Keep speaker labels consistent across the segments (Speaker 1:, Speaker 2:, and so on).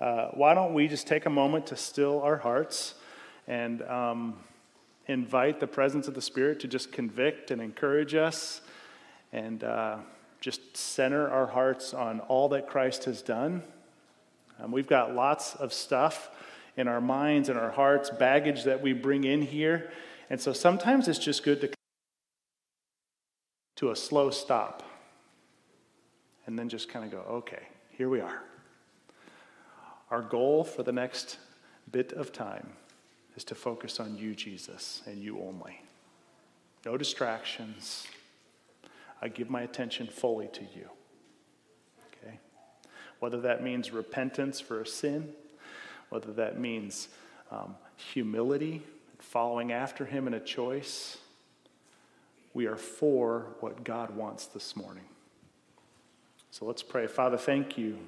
Speaker 1: uh, why don't we just take a moment to still our hearts and um, invite the presence of the Spirit to just convict and encourage us and uh, just center our hearts on all that Christ has done. Um, we've got lots of stuff in our minds and our hearts, baggage that we bring in here. And so sometimes it's just good to to a slow stop and then just kind of go, okay, here we are. Our goal for the next bit of time is to focus on you, Jesus, and you only. No distractions. I give my attention fully to you. Okay? Whether that means repentance for a sin, whether that means um, humility, following after Him in a choice, we are for what God wants this morning. So let's pray. Father, thank you.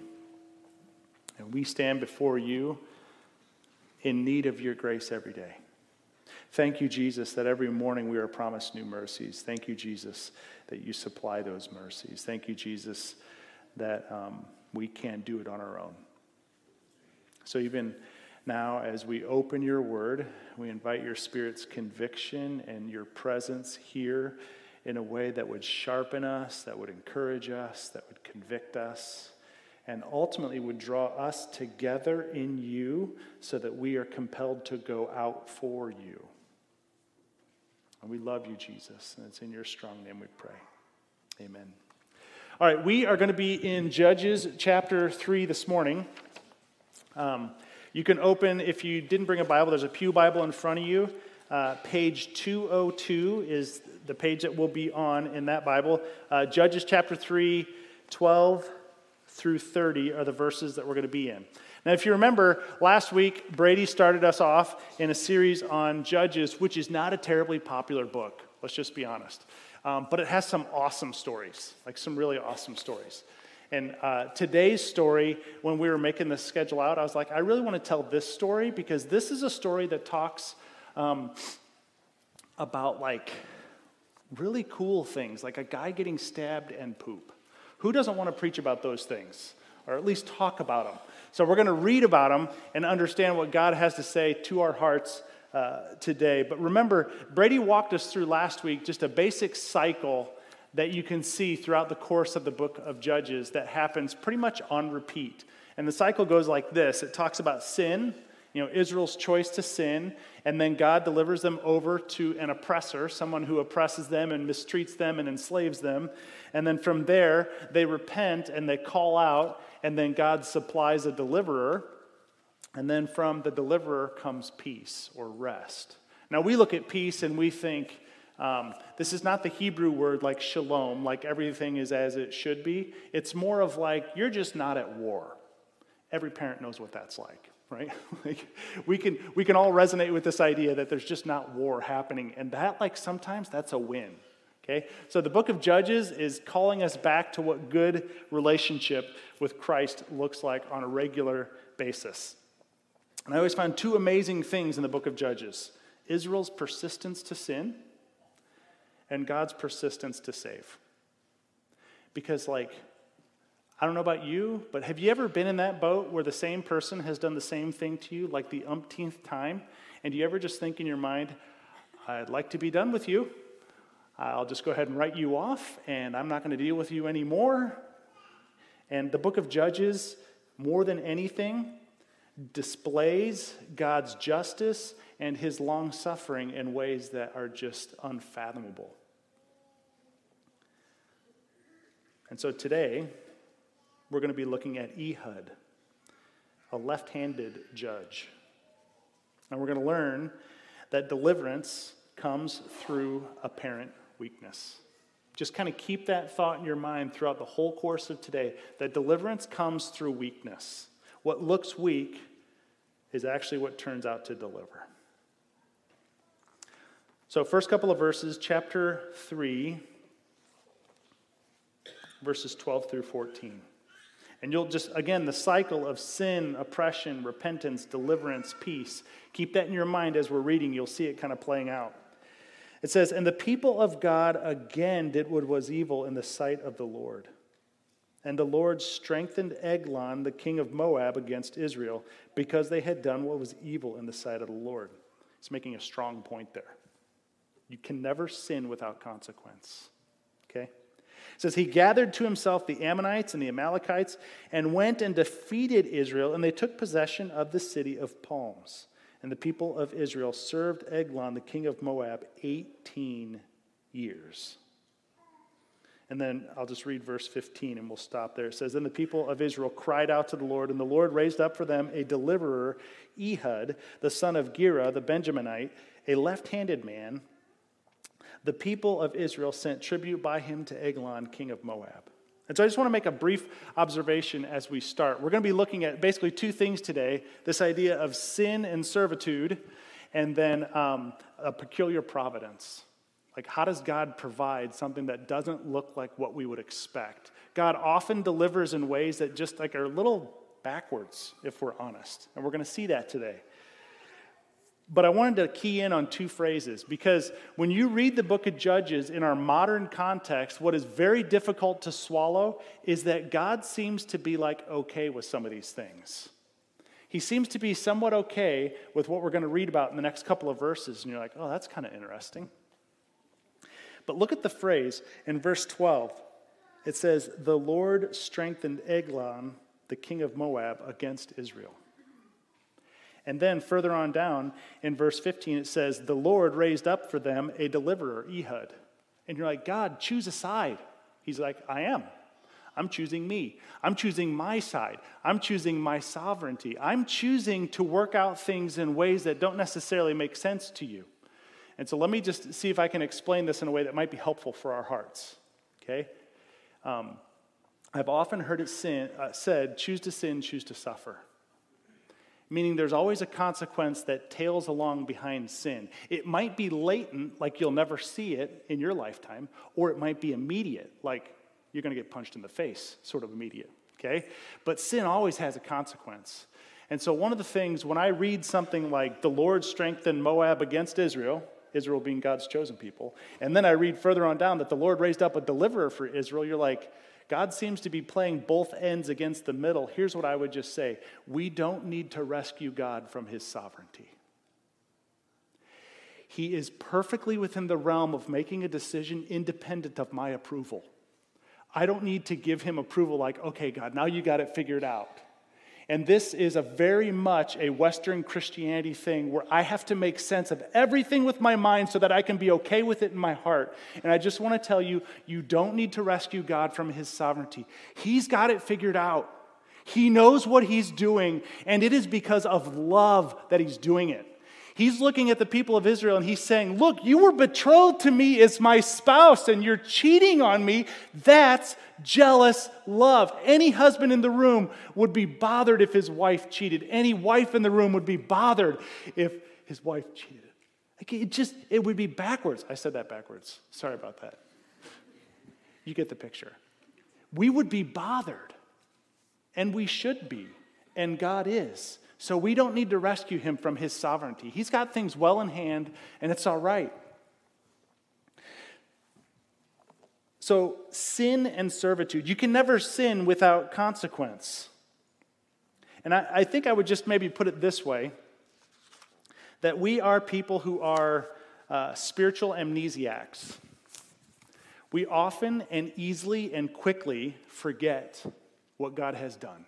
Speaker 1: And we stand before you in need of your grace every day. Thank you, Jesus, that every morning we are promised new mercies. Thank you, Jesus, that you supply those mercies. Thank you, Jesus, that um, we can't do it on our own. So, even now, as we open your word, we invite your Spirit's conviction and your presence here in a way that would sharpen us, that would encourage us, that would convict us, and ultimately would draw us together in you so that we are compelled to go out for you. And we love you, Jesus, and it's in your strong name we pray. Amen. All right, we are going to be in Judges chapter 3 this morning. Um, you can open, if you didn't bring a Bible, there's a Pew Bible in front of you. Uh, page 202 is the page that will be on in that Bible. Uh, Judges chapter 3, 12 through 30 are the verses that we're going to be in. Now, if you remember, last week, Brady started us off in a series on Judges, which is not a terribly popular book, let's just be honest. Um, but it has some awesome stories, like some really awesome stories. And uh, today's story, when we were making this schedule out, I was like, I really want to tell this story because this is a story that talks um, about like really cool things, like a guy getting stabbed and poop. Who doesn't want to preach about those things, or at least talk about them? So we're going to read about them and understand what God has to say to our hearts uh, today. But remember, Brady walked us through last week just a basic cycle that you can see throughout the course of the book of Judges that happens pretty much on repeat. And the cycle goes like this it talks about sin, you know, Israel's choice to sin, and then God delivers them over to an oppressor, someone who oppresses them and mistreats them and enslaves them. And then from there, they repent and they call out, and then God supplies a deliverer. And then from the deliverer comes peace or rest. Now, we look at peace and we think, um, this is not the Hebrew word like shalom, like everything is as it should be. It's more of like, you're just not at war. Every parent knows what that's like, right? like, we, can, we can all resonate with this idea that there's just not war happening. And that, like, sometimes that's a win. Okay? So the book of Judges is calling us back to what good relationship with Christ looks like on a regular basis. And I always find two amazing things in the book of Judges Israel's persistence to sin and God's persistence to save. Because, like, I don't know about you, but have you ever been in that boat where the same person has done the same thing to you like the umpteenth time? And do you ever just think in your mind, I'd like to be done with you? I'll just go ahead and write you off, and I'm not going to deal with you anymore. And the book of Judges, more than anything, displays God's justice and his long suffering in ways that are just unfathomable. And so today, we're going to be looking at Ehud, a left handed judge. And we're going to learn that deliverance comes through apparent weakness. Just kind of keep that thought in your mind throughout the whole course of today that deliverance comes through weakness. What looks weak is actually what turns out to deliver. So, first couple of verses, chapter 3, verses 12 through 14. And you'll just, again, the cycle of sin, oppression, repentance, deliverance, peace. Keep that in your mind as we're reading. You'll see it kind of playing out. It says, And the people of God again did what was evil in the sight of the Lord. And the Lord strengthened Eglon, the king of Moab, against Israel because they had done what was evil in the sight of the Lord. He's making a strong point there. You can never sin without consequence. Okay? Says, He gathered to himself the Ammonites and the Amalekites and went and defeated Israel, and they took possession of the city of palms. And the people of Israel served Eglon, the king of Moab, 18 years. And then I'll just read verse 15 and we'll stop there. It says, Then the people of Israel cried out to the Lord, and the Lord raised up for them a deliverer, Ehud, the son of Gera, the Benjaminite, a left handed man. The people of Israel sent tribute by him to Eglon, king of Moab. And so I just want to make a brief observation as we start. We're going to be looking at basically two things today this idea of sin and servitude, and then um, a peculiar providence. Like, how does God provide something that doesn't look like what we would expect? God often delivers in ways that just like are a little backwards, if we're honest. And we're going to see that today. But I wanted to key in on two phrases because when you read the book of Judges in our modern context, what is very difficult to swallow is that God seems to be like okay with some of these things. He seems to be somewhat okay with what we're going to read about in the next couple of verses. And you're like, oh, that's kind of interesting. But look at the phrase in verse 12. It says, The Lord strengthened Eglon, the king of Moab, against Israel. And then further on down in verse 15, it says, The Lord raised up for them a deliverer, Ehud. And you're like, God, choose a side. He's like, I am. I'm choosing me. I'm choosing my side. I'm choosing my sovereignty. I'm choosing to work out things in ways that don't necessarily make sense to you. And so let me just see if I can explain this in a way that might be helpful for our hearts. Okay? Um, I've often heard it sin, uh, said, choose to sin, choose to suffer. Meaning there's always a consequence that tails along behind sin. It might be latent, like you'll never see it in your lifetime, or it might be immediate, like you're going to get punched in the face, sort of immediate. Okay? But sin always has a consequence. And so, one of the things when I read something like the Lord strengthened Moab against Israel, Israel being God's chosen people. And then I read further on down that the Lord raised up a deliverer for Israel. You're like, God seems to be playing both ends against the middle. Here's what I would just say we don't need to rescue God from his sovereignty. He is perfectly within the realm of making a decision independent of my approval. I don't need to give him approval like, okay, God, now you got it figured out. And this is a very much a Western Christianity thing where I have to make sense of everything with my mind so that I can be okay with it in my heart. And I just want to tell you, you don't need to rescue God from his sovereignty. He's got it figured out. He knows what he's doing, and it is because of love that he's doing it. He's looking at the people of Israel and he's saying, Look, you were betrothed to me as my spouse and you're cheating on me. That's jealous love. Any husband in the room would be bothered if his wife cheated. Any wife in the room would be bothered if his wife cheated. Like it just, it would be backwards. I said that backwards. Sorry about that. You get the picture. We would be bothered, and we should be, and God is. So we don't need to rescue him from his sovereignty. He's got things well in hand, and it's all right. So, sin and servitude. You can never sin without consequence. And I, I, think I would just maybe put it this way that we are people who are uh, spiritual amnesiacs. We often and easily and quickly forget what God has done.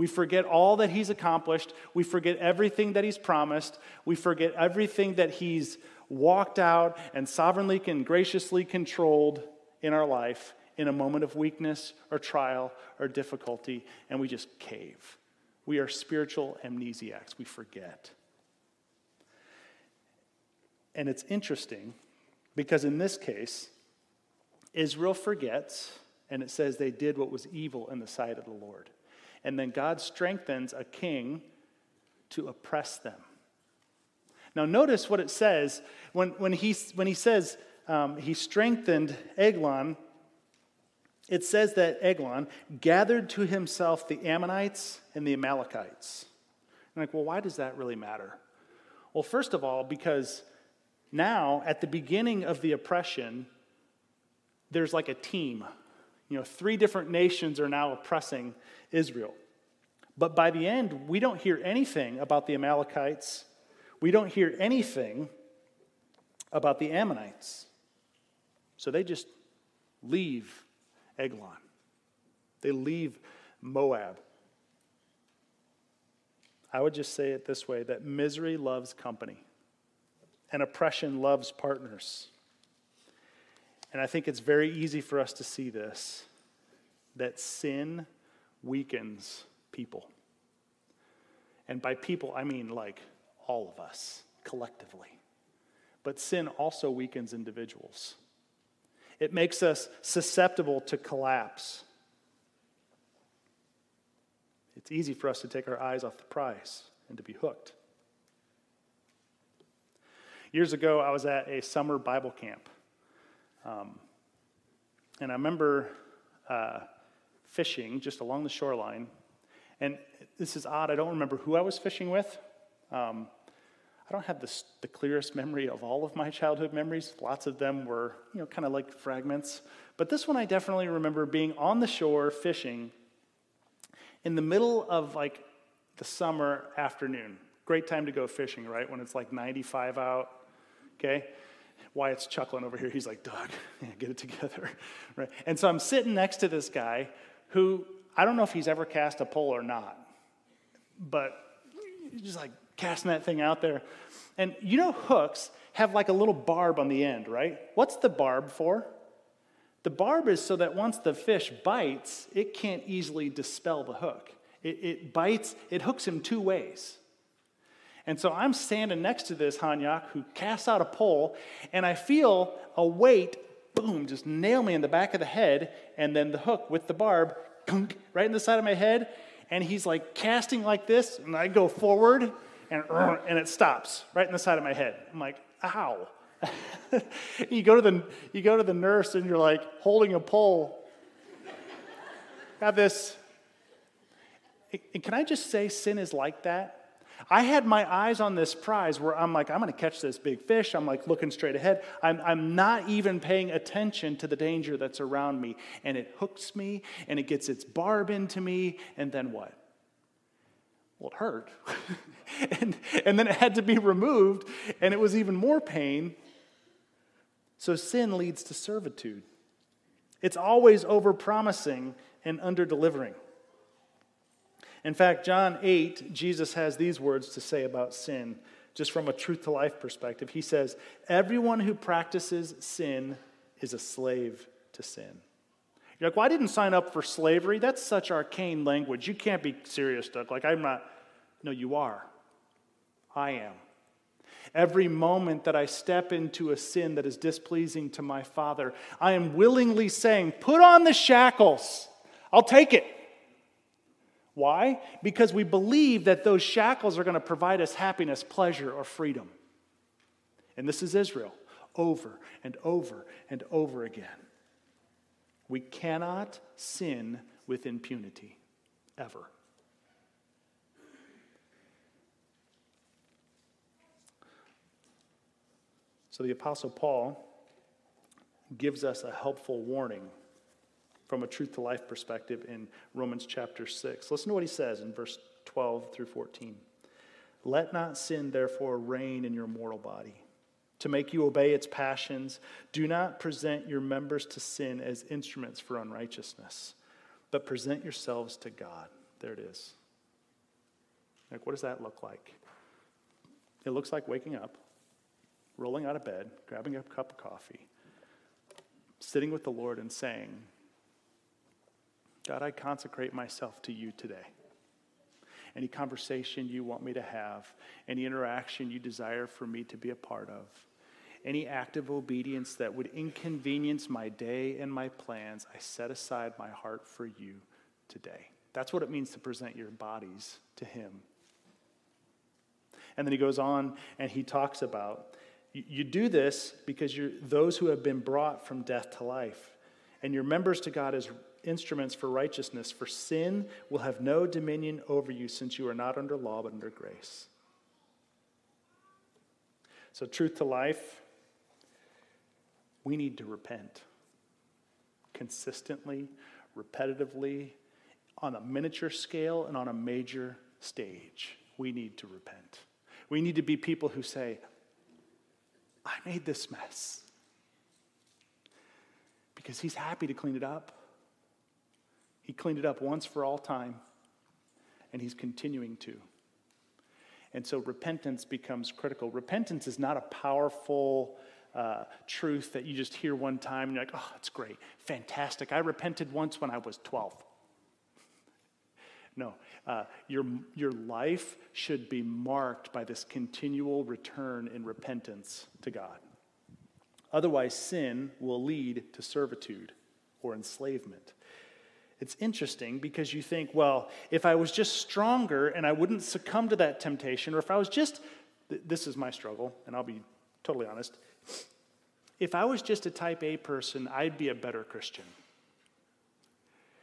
Speaker 1: We forget all that he's accomplished. We forget everything that he's promised. We forget everything that he's walked out and sovereignly and graciously controlled in our life in a moment of weakness or trial or difficulty, and we just cave. We are spiritual amnesiacs. We forget. And it's interesting because in this case, Israel forgets, and it says they did what was evil in the sight of the Lord. And then God strengthens a king to oppress them. Now, notice what it says when, when, he, when he says um, he strengthened Eglon. It says that Eglon gathered to himself the Ammonites and the Amalekites. I'm like, well, why does that really matter? Well, first of all, because now, at the beginning of the oppression, there's like a team You know, three different nations are now oppressing Israel. But by the end, we don't hear anything about the Amalekites. We don't hear anything about the Ammonites. So they just leave Eglon. They leave Moab. I would just say it this way that misery loves company, and oppression loves partners. And I think it's very easy for us to see this that sin weakens people. And by people, I mean like all of us collectively. But sin also weakens individuals, it makes us susceptible to collapse. It's easy for us to take our eyes off the prize and to be hooked. Years ago, I was at a summer Bible camp. Um, and I remember uh, fishing just along the shoreline. And this is odd, I don't remember who I was fishing with. Um, I don't have the, the clearest memory of all of my childhood memories. Lots of them were, you know, kind of like fragments. But this one I definitely remember being on the shore fishing in the middle of like the summer afternoon. Great time to go fishing, right? When it's like 95 out, okay? Wyatt's chuckling over here. He's like, Doug, get it together, right? And so I'm sitting next to this guy who I don't know if he's ever cast a pole or not, but he's just like casting that thing out there. And you know, hooks have like a little barb on the end, right? What's the barb for? The barb is so that once the fish bites, it can't easily dispel the hook. It, it bites, it hooks him two ways. And so I'm standing next to this Hanyak who casts out a pole, and I feel a weight, boom, just nail me in the back of the head, and then the hook with the barb, kunk, right in the side of my head. And he's like casting like this, and I go forward, and, and it stops right in the side of my head. I'm like, ow. you, go to the, you go to the nurse and you're like holding a pole. Have this. And can I just say, sin is like that? I had my eyes on this prize where I'm like, I'm going to catch this big fish. I'm like looking straight ahead. I'm, I'm not even paying attention to the danger that's around me. And it hooks me and it gets its barb into me. And then what? Well, it hurt. and, and then it had to be removed. And it was even more pain. So sin leads to servitude. It's always over promising and under delivering. In fact, John 8, Jesus has these words to say about sin, just from a truth to life perspective. He says, Everyone who practices sin is a slave to sin. You're like, well, I didn't sign up for slavery. That's such arcane language. You can't be serious, Doug. Like, I'm not. No, you are. I am. Every moment that I step into a sin that is displeasing to my Father, I am willingly saying, Put on the shackles. I'll take it. Why? Because we believe that those shackles are going to provide us happiness, pleasure, or freedom. And this is Israel over and over and over again. We cannot sin with impunity, ever. So the Apostle Paul gives us a helpful warning from a truth to life perspective in Romans chapter 6. Listen to what he says in verse 12 through 14. Let not sin, therefore, reign in your mortal body to make you obey its passions. Do not present your members to sin as instruments for unrighteousness, but present yourselves to God. There it is. Like, what does that look like? It looks like waking up, rolling out of bed, grabbing a cup of coffee, sitting with the Lord and saying, God, I consecrate myself to you today. Any conversation you want me to have, any interaction you desire for me to be a part of, any act of obedience that would inconvenience my day and my plans, I set aside my heart for you today. That's what it means to present your bodies to Him. And then he goes on and he talks about you do this because you're those who have been brought from death to life, and your members to God as instruments for righteousness, for sin will have no dominion over you since you are not under law but under grace. So, truth to life, we need to repent. consistently, repetitively, on a miniature scale and on a major stage. We need to repent. We need to be people who say, I made this mess. Because he's happy to clean it up. He cleaned it up once for all time, and he's continuing to. And so repentance becomes critical. Repentance is not a powerful uh, truth that you just hear one time and you're like, oh, that's great, fantastic. I repented once when I was 12. No, uh, your, your life should be marked by this continual return in repentance to God. Otherwise, sin will lead to servitude or enslavement. It's interesting because you think, well, if I was just stronger and I wouldn't succumb to that temptation, or if I was just, this is my struggle, and I'll be totally honest. If I was just a type A person, I'd be a better Christian.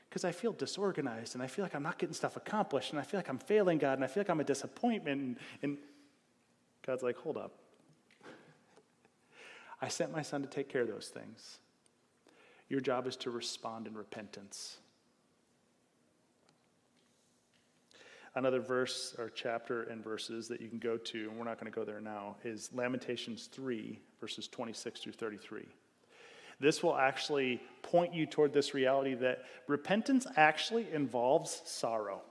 Speaker 1: Because I feel disorganized and I feel like I'm not getting stuff accomplished and I feel like I'm failing God and I feel like I'm a disappointment. And, and God's like, hold up. I sent my son to take care of those things. Your job is to respond in repentance. Another verse or chapter and verses that you can go to, and we're not going to go there now, is Lamentations 3, verses 26 through 33. This will actually point you toward this reality that repentance actually involves sorrow.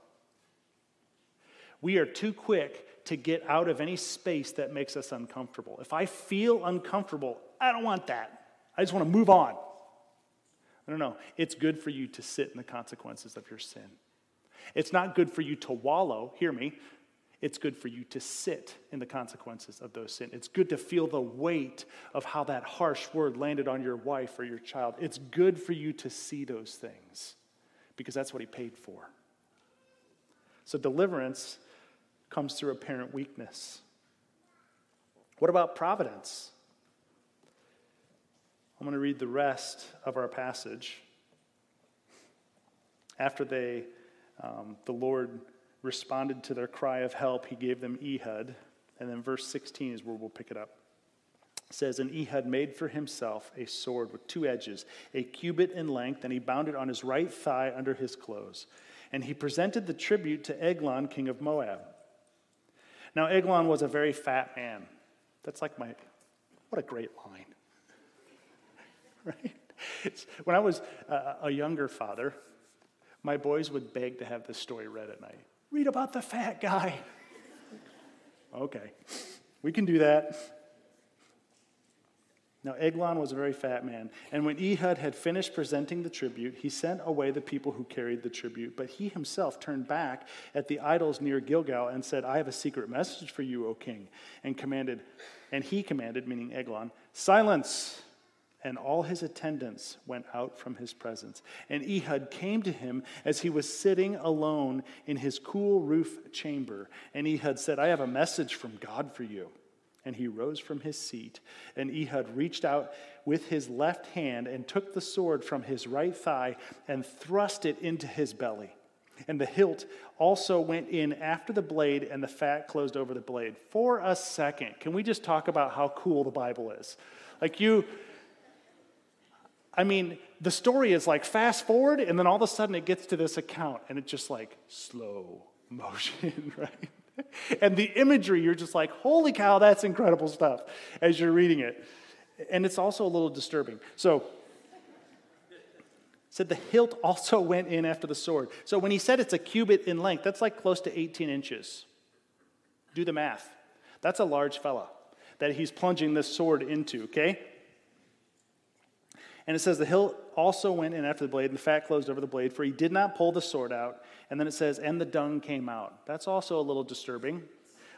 Speaker 1: We are too quick to get out of any space that makes us uncomfortable. If I feel uncomfortable, I don't want that. I just want to move on. I don't know. It's good for you to sit in the consequences of your sin. It's not good for you to wallow, hear me. It's good for you to sit in the consequences of those sins. It's good to feel the weight of how that harsh word landed on your wife or your child. It's good for you to see those things because that's what he paid for. So deliverance comes through apparent weakness. What about providence? I'm going to read the rest of our passage. After they, um, the Lord responded to their cry of help, he gave them Ehud. And then verse 16 is where we'll pick it up. It says, And Ehud made for himself a sword with two edges, a cubit in length, and he bound it on his right thigh under his clothes. And he presented the tribute to Eglon, king of Moab. Now, Eglon was a very fat man. That's like my, what a great line. right? It's, when I was a, a younger father, my boys would beg to have this story read at night. Read about the fat guy. okay, we can do that. Now, Eglon was a very fat man, and when Ehud had finished presenting the tribute, he sent away the people who carried the tribute. But he himself turned back at the idols near Gilgal and said, I have a secret message for you, O king, and commanded, and he commanded, meaning Eglon, silence and all his attendants went out from his presence. And Ehud came to him as he was sitting alone in his cool roof chamber. And Ehud said, I have a message from God for you. And he rose from his seat. And Ehud reached out with his left hand and took the sword from his right thigh and thrust it into his belly. And the hilt also went in after the blade, and the fat closed over the blade. For a second, can we just talk about how cool the Bible is? Like, you I mean, the story is like fast forward, and then all of a sudden it gets to this account, and it's just like slow motion, right? And the imagery, you're just like, holy cow, that's incredible stuff as you're reading it. And it's also a little disturbing. So, said the hilt also went in after the sword. So when he said it's a cubit in length, that's like close to 18 inches. Do the math. That's a large fella that he's plunging this sword into, okay? And it says, The hilt also went in after the blade, and the fat closed over the blade, for he did not pull the sword out. And then it says, And the dung came out. That's also a little disturbing.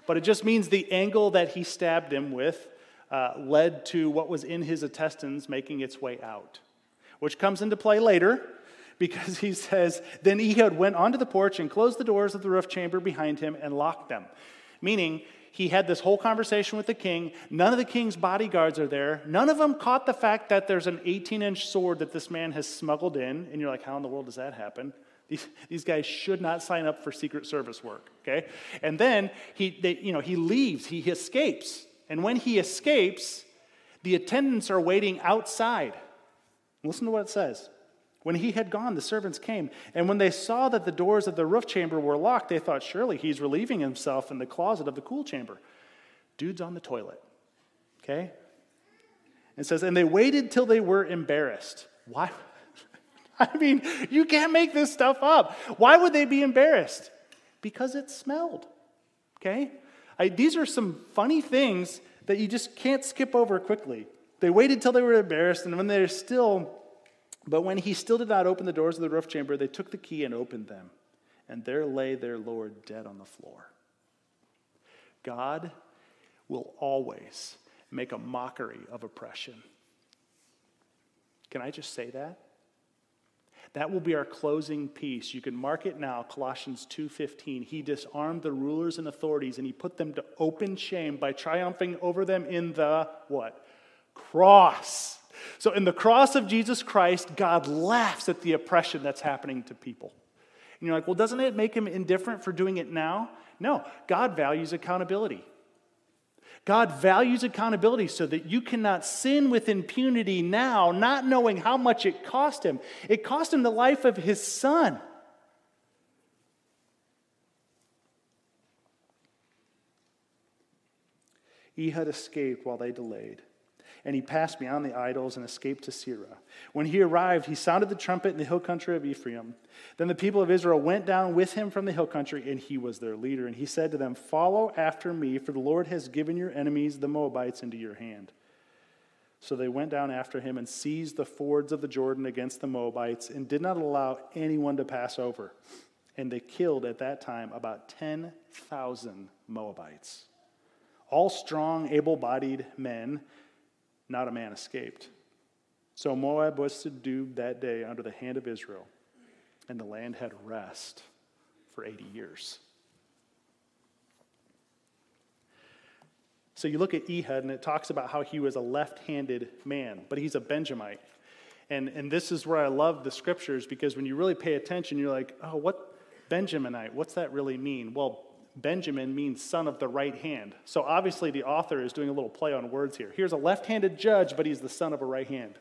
Speaker 1: But it just means the angle that he stabbed him with uh, led to what was in his intestines making its way out, which comes into play later because he says, Then Ehud went onto the porch and closed the doors of the roof chamber behind him and locked them. Meaning, he had this whole conversation with the king. None of the king's bodyguards are there. None of them caught the fact that there's an 18 inch sword that this man has smuggled in. And you're like, how in the world does that happen? These, these guys should not sign up for Secret Service work, okay? And then he, they, you know, he leaves, he escapes. And when he escapes, the attendants are waiting outside. Listen to what it says.
Speaker 2: When he had gone, the servants came, and when they saw that the doors of the roof chamber were locked, they thought, surely he's relieving himself in the closet of the cool chamber. Dude's on the toilet. Okay? It says, and they waited till they were embarrassed. Why? I mean, you can't make this stuff up. Why would they be embarrassed? Because it smelled. Okay? I, these are some funny things that you just can't skip over quickly. They waited till they were embarrassed, and when they're still, but when he still did not open the doors of the roof chamber, they took the key and opened them. And there lay their Lord dead on the floor. God will always make a mockery of oppression. Can I just say that? That will be our closing piece. You can mark it now, Colossians 2:15. He disarmed the rulers and authorities and he put them to open shame by triumphing over them in the what? Cross. So in the cross of Jesus Christ, God laughs at the oppression that's happening to people. And you're like, "Well, doesn't it make him indifferent for doing it now?" No, God values accountability. God values accountability so that you cannot sin with impunity now, not knowing how much it cost him. It cost him the life of his son. Ehud escaped while they delayed and he passed beyond the idols and escaped to Seirah. When he arrived, he sounded the trumpet in the hill country of Ephraim. Then the people of Israel went down with him from the hill country, and he was their leader. And he said to them, Follow after me, for the Lord has given your enemies, the Moabites, into your hand. So they went down after him and seized the fords of the Jordan against the Moabites, and did not allow anyone to pass over. And they killed at that time about 10,000 Moabites. All strong, able bodied men not a man escaped. So Moab was subdued that day under the hand of Israel, and the land had rest for 80 years. So you look at Ehud, and it talks about how he was a left handed man, but he's a Benjamite. And, and this is where I love the scriptures because when you really pay attention, you're like, oh, what Benjaminite? What's that really mean? Well, Benjamin means son of the right hand. So obviously, the author is doing a little play on words here. Here's a left handed judge, but he's the son of a right hand.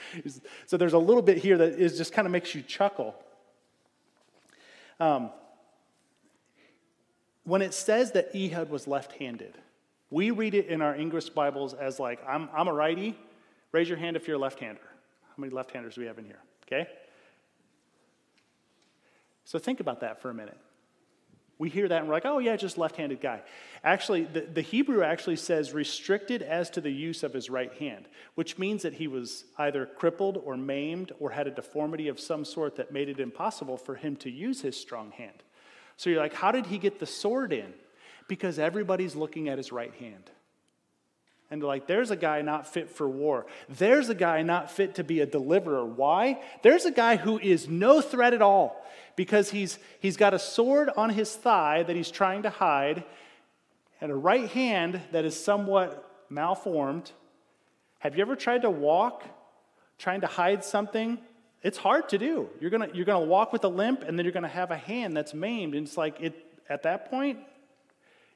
Speaker 2: so there's a little bit here that is just kind of makes you chuckle. Um, when it says that Ehud was left handed, we read it in our English Bibles as like, I'm, I'm a righty. Raise your hand if you're a left hander. How many left handers do we have in here? Okay? So think about that for a minute. We hear that and we're like, oh, yeah, just left handed guy. Actually, the, the Hebrew actually says restricted as to the use of his right hand, which means that he was either crippled or maimed or had a deformity of some sort that made it impossible for him to use his strong hand. So you're like, how did he get the sword in? Because everybody's looking at his right hand. And they're like, there's a guy not fit for war. There's a guy not fit to be a deliverer. Why? There's a guy who is no threat at all because he's, he's got a sword on his thigh that he's trying to hide and a right hand that is somewhat malformed. Have you ever tried to walk trying to hide something? It's hard to do. You're going to you're gonna walk with a limp and then you're going to have a hand that's maimed. And it's like, it, at that point,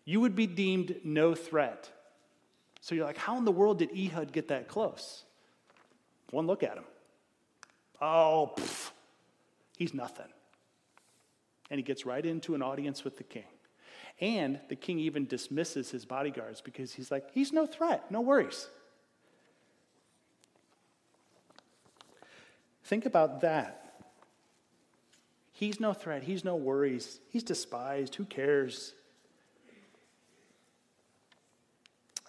Speaker 2: you would be deemed no threat. So you're like, how in the world did Ehud get that close? One look at him. Oh, pff, he's nothing and he gets right into an audience with the king. And the king even dismisses his bodyguards because he's like, he's no threat, no worries. Think about that. He's no threat, he's no worries, he's despised, who cares?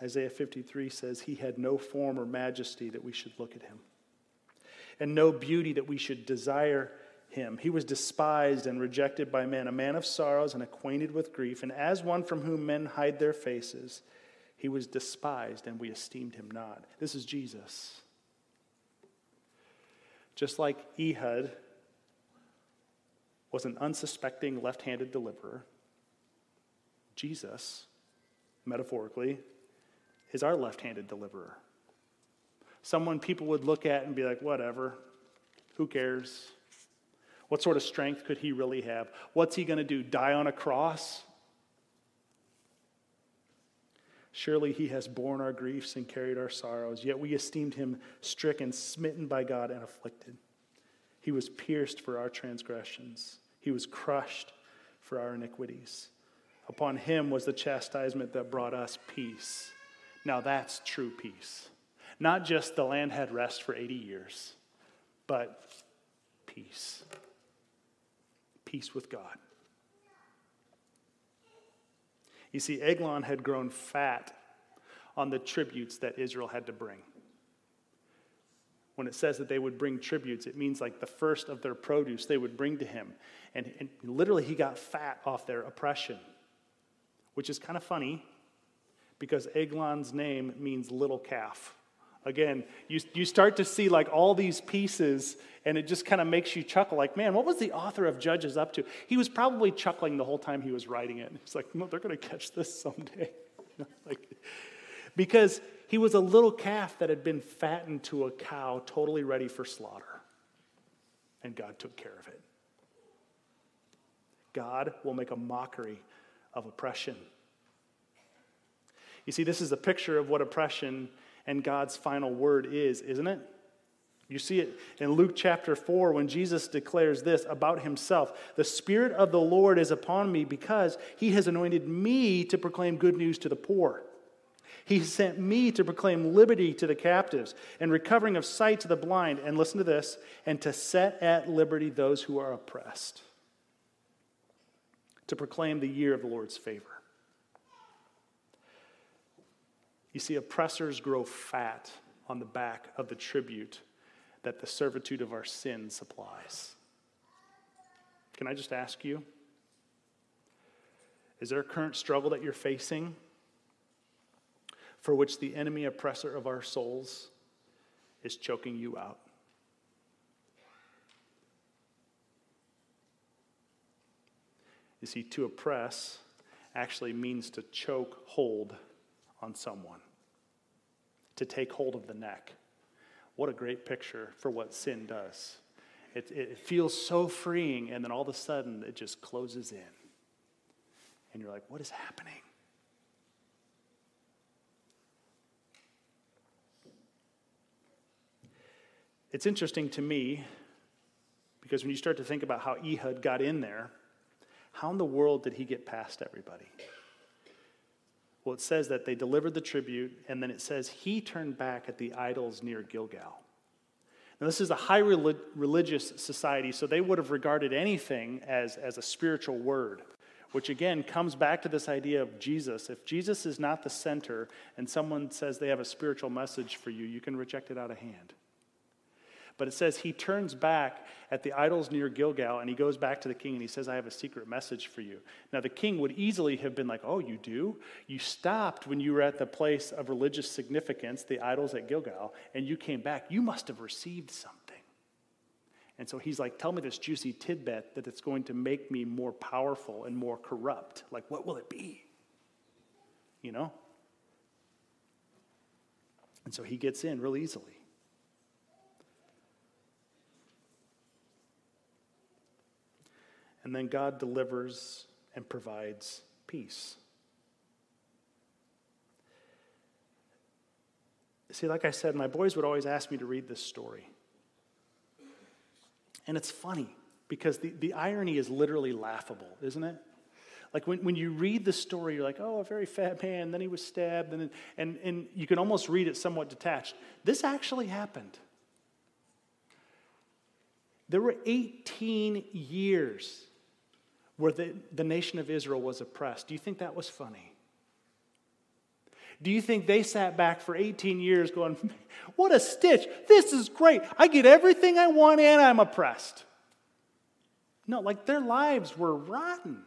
Speaker 2: Isaiah 53 says, He had no form or majesty that we should look at him, and no beauty that we should desire him. He was despised and rejected by men, a man of sorrows and acquainted with grief, and as one from whom men hide their faces, he was despised and we esteemed him not. This is Jesus. Just like Ehud was an unsuspecting left handed deliverer, Jesus, metaphorically, is our left handed deliverer. Someone people would look at and be like, whatever, who cares? What sort of strength could he really have? What's he going to do? Die on a cross? Surely he has borne our griefs and carried our sorrows, yet we esteemed him stricken, smitten by God, and afflicted. He was pierced for our transgressions, he was crushed for our iniquities. Upon him was the chastisement that brought us peace. Now that's true peace. Not just the land had rest for 80 years, but peace. Peace with God. You see, Eglon had grown fat on the tributes that Israel had to bring. When it says that they would bring tributes, it means like the first of their produce they would bring to him. And, and literally, he got fat off their oppression, which is kind of funny because Eglon's name means little calf. Again, you, you start to see like all these pieces, and it just kind of makes you chuckle like, man, what was the author of Judges up to? He was probably chuckling the whole time he was writing it. It's like, no, they're going to catch this someday. like, because he was a little calf that had been fattened to a cow, totally ready for slaughter. And God took care of it. God will make a mockery of oppression. You see, this is a picture of what oppression and God's final word is, isn't it? You see it in Luke chapter 4 when Jesus declares this about himself The Spirit of the Lord is upon me because he has anointed me to proclaim good news to the poor. He sent me to proclaim liberty to the captives and recovering of sight to the blind. And listen to this and to set at liberty those who are oppressed, to proclaim the year of the Lord's favor. You see, oppressors grow fat on the back of the tribute that the servitude of our sin supplies. Can I just ask you? Is there a current struggle that you're facing for which the enemy oppressor of our souls is choking you out? You see, to oppress actually means to choke hold on someone to take hold of the neck. What a great picture for what sin does. It, it feels so freeing, and then all of a sudden it just closes in. And you're like, what is happening? It's interesting to me because when you start to think about how Ehud got in there, how in the world did he get past everybody? Well, it says that they delivered the tribute, and then it says he turned back at the idols near Gilgal. Now, this is a high religious society, so they would have regarded anything as, as a spiritual word, which again comes back to this idea of Jesus. If Jesus is not the center and someone says they have a spiritual message for you, you can reject it out of hand. But it says he turns back at the idols near Gilgal and he goes back to the king and he says, I have a secret message for you. Now, the king would easily have been like, Oh, you do? You stopped when you were at the place of religious significance, the idols at Gilgal, and you came back. You must have received something. And so he's like, Tell me this juicy tidbit that it's going to make me more powerful and more corrupt. Like, what will it be? You know? And so he gets in real easily. And then God delivers and provides peace. See, like I said, my boys would always ask me to read this story. And it's funny because the, the irony is literally laughable, isn't it? Like when, when you read the story, you're like, oh, a very fat man, then he was stabbed, and, and, and you can almost read it somewhat detached. This actually happened. There were 18 years where the, the nation of Israel was oppressed. Do you think that was funny? Do you think they sat back for 18 years going, What a stitch! This is great. I get everything I want and I'm oppressed. No, like their lives were rotten.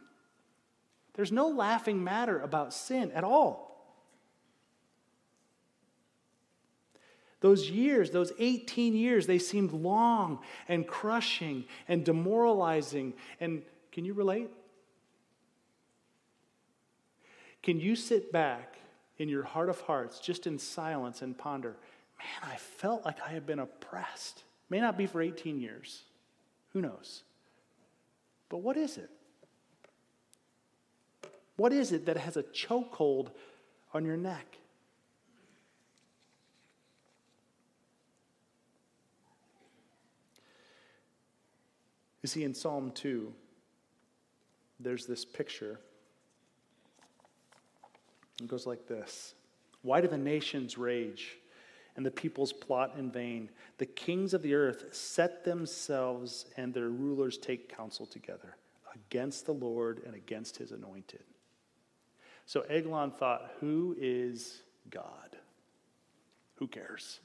Speaker 2: There's no laughing matter about sin at all. Those years, those 18 years, they seemed long and crushing and demoralizing and can you relate? Can you sit back in your heart of hearts, just in silence, and ponder, man, I felt like I had been oppressed? May not be for 18 years. Who knows? But what is it? What is it that has a chokehold on your neck? You see, in Psalm 2, there's this picture. It goes like this Why do the nations rage and the peoples plot in vain? The kings of the earth set themselves, and their rulers take counsel together against the Lord and against his anointed. So Eglon thought, Who is God? Who cares?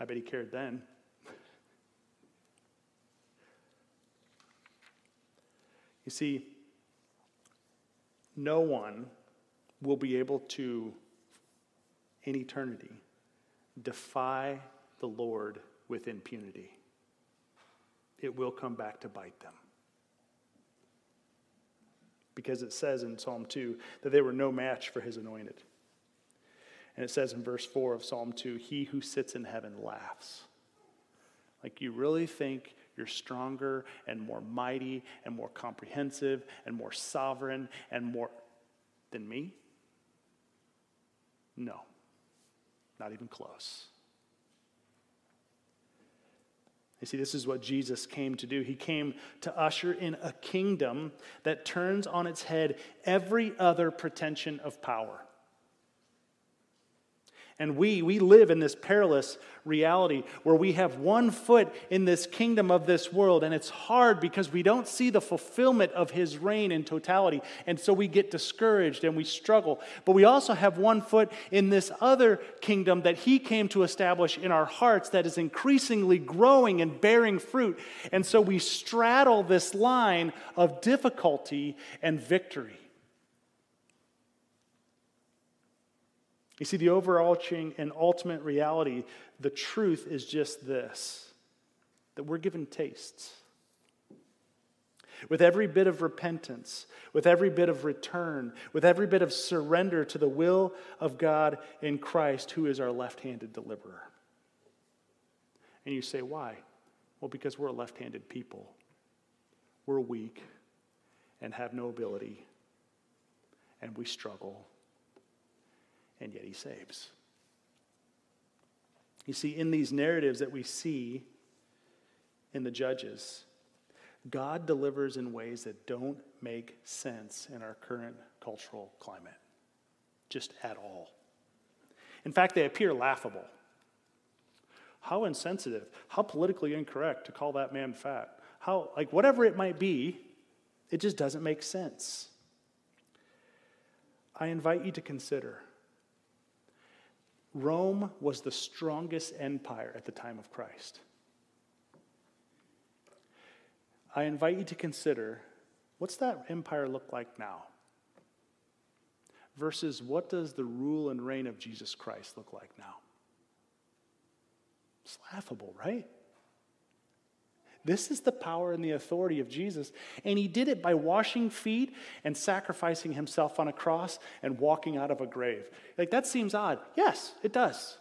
Speaker 2: I bet he cared then. You see, no one will be able to, in eternity, defy the Lord with impunity. It will come back to bite them. Because it says in Psalm 2 that they were no match for his anointed. And it says in verse 4 of Psalm 2 He who sits in heaven laughs. Like, you really think you're stronger and more mighty and more comprehensive and more sovereign and more than me? No, not even close. You see, this is what Jesus came to do. He came to usher in a kingdom that turns on its head every other pretension of power. And we, we live in this perilous reality where we have one foot in this kingdom of this world, and it's hard because we don't see the fulfillment of his reign in totality. And so we get discouraged and we struggle. But we also have one foot in this other kingdom that he came to establish in our hearts that is increasingly growing and bearing fruit. And so we straddle this line of difficulty and victory. You see, the overarching and ultimate reality, the truth is just this that we're given tastes. With every bit of repentance, with every bit of return, with every bit of surrender to the will of God in Christ, who is our left handed deliverer. And you say, why? Well, because we're a left handed people. We're weak and have no ability, and we struggle and yet he saves. You see, in these narratives that we see in the Judges, God delivers in ways that don't make sense in our current cultural climate, just at all. In fact, they appear laughable. How insensitive, how politically incorrect to call that man fat. How, like, whatever it might be, it just doesn't make sense. I invite you to consider Rome was the strongest empire at the time of Christ. I invite you to consider what's that empire look like now? Versus what does the rule and reign of Jesus Christ look like now? It's laughable, right? This is the power and the authority of Jesus. And he did it by washing feet and sacrificing himself on a cross and walking out of a grave. Like, that seems odd. Yes, it does.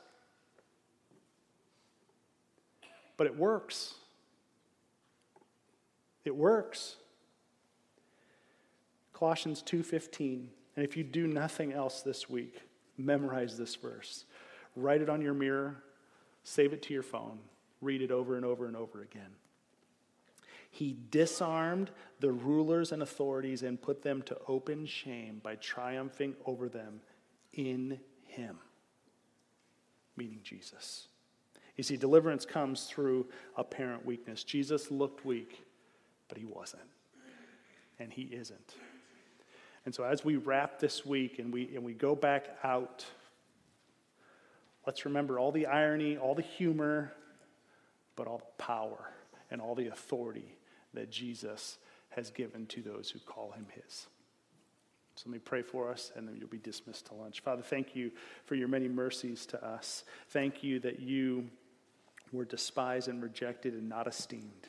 Speaker 2: But it works. It works. Colossians 2:15. And if you do nothing else this week, memorize this verse. Write it on your mirror, save it to your phone, read it over and over and over again. He disarmed the rulers and authorities and put them to open shame by triumphing over them in Him, meaning Jesus. You see, deliverance comes through apparent weakness. Jesus looked weak, but He wasn't, and He isn't. And so, as we wrap this week and we, and we go back out, let's remember all the irony, all the humor, but all the power and all the authority that Jesus has given to those who call him his. So let me pray for us, and then you'll be dismissed to lunch. Father, thank you for your many mercies to us. Thank you that you were despised and rejected and not esteemed.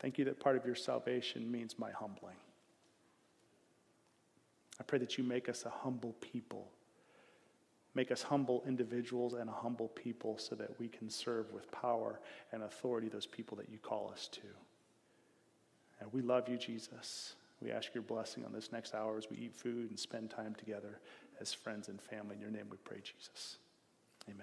Speaker 2: Thank you that part of your salvation means my humbling. I pray that you make us a humble people Make us humble individuals and a humble people so that we can serve with power and authority those people that you call us to. And we love you, Jesus. We ask your blessing on this next hour as we eat food and spend time together as friends and family. In your name we pray, Jesus.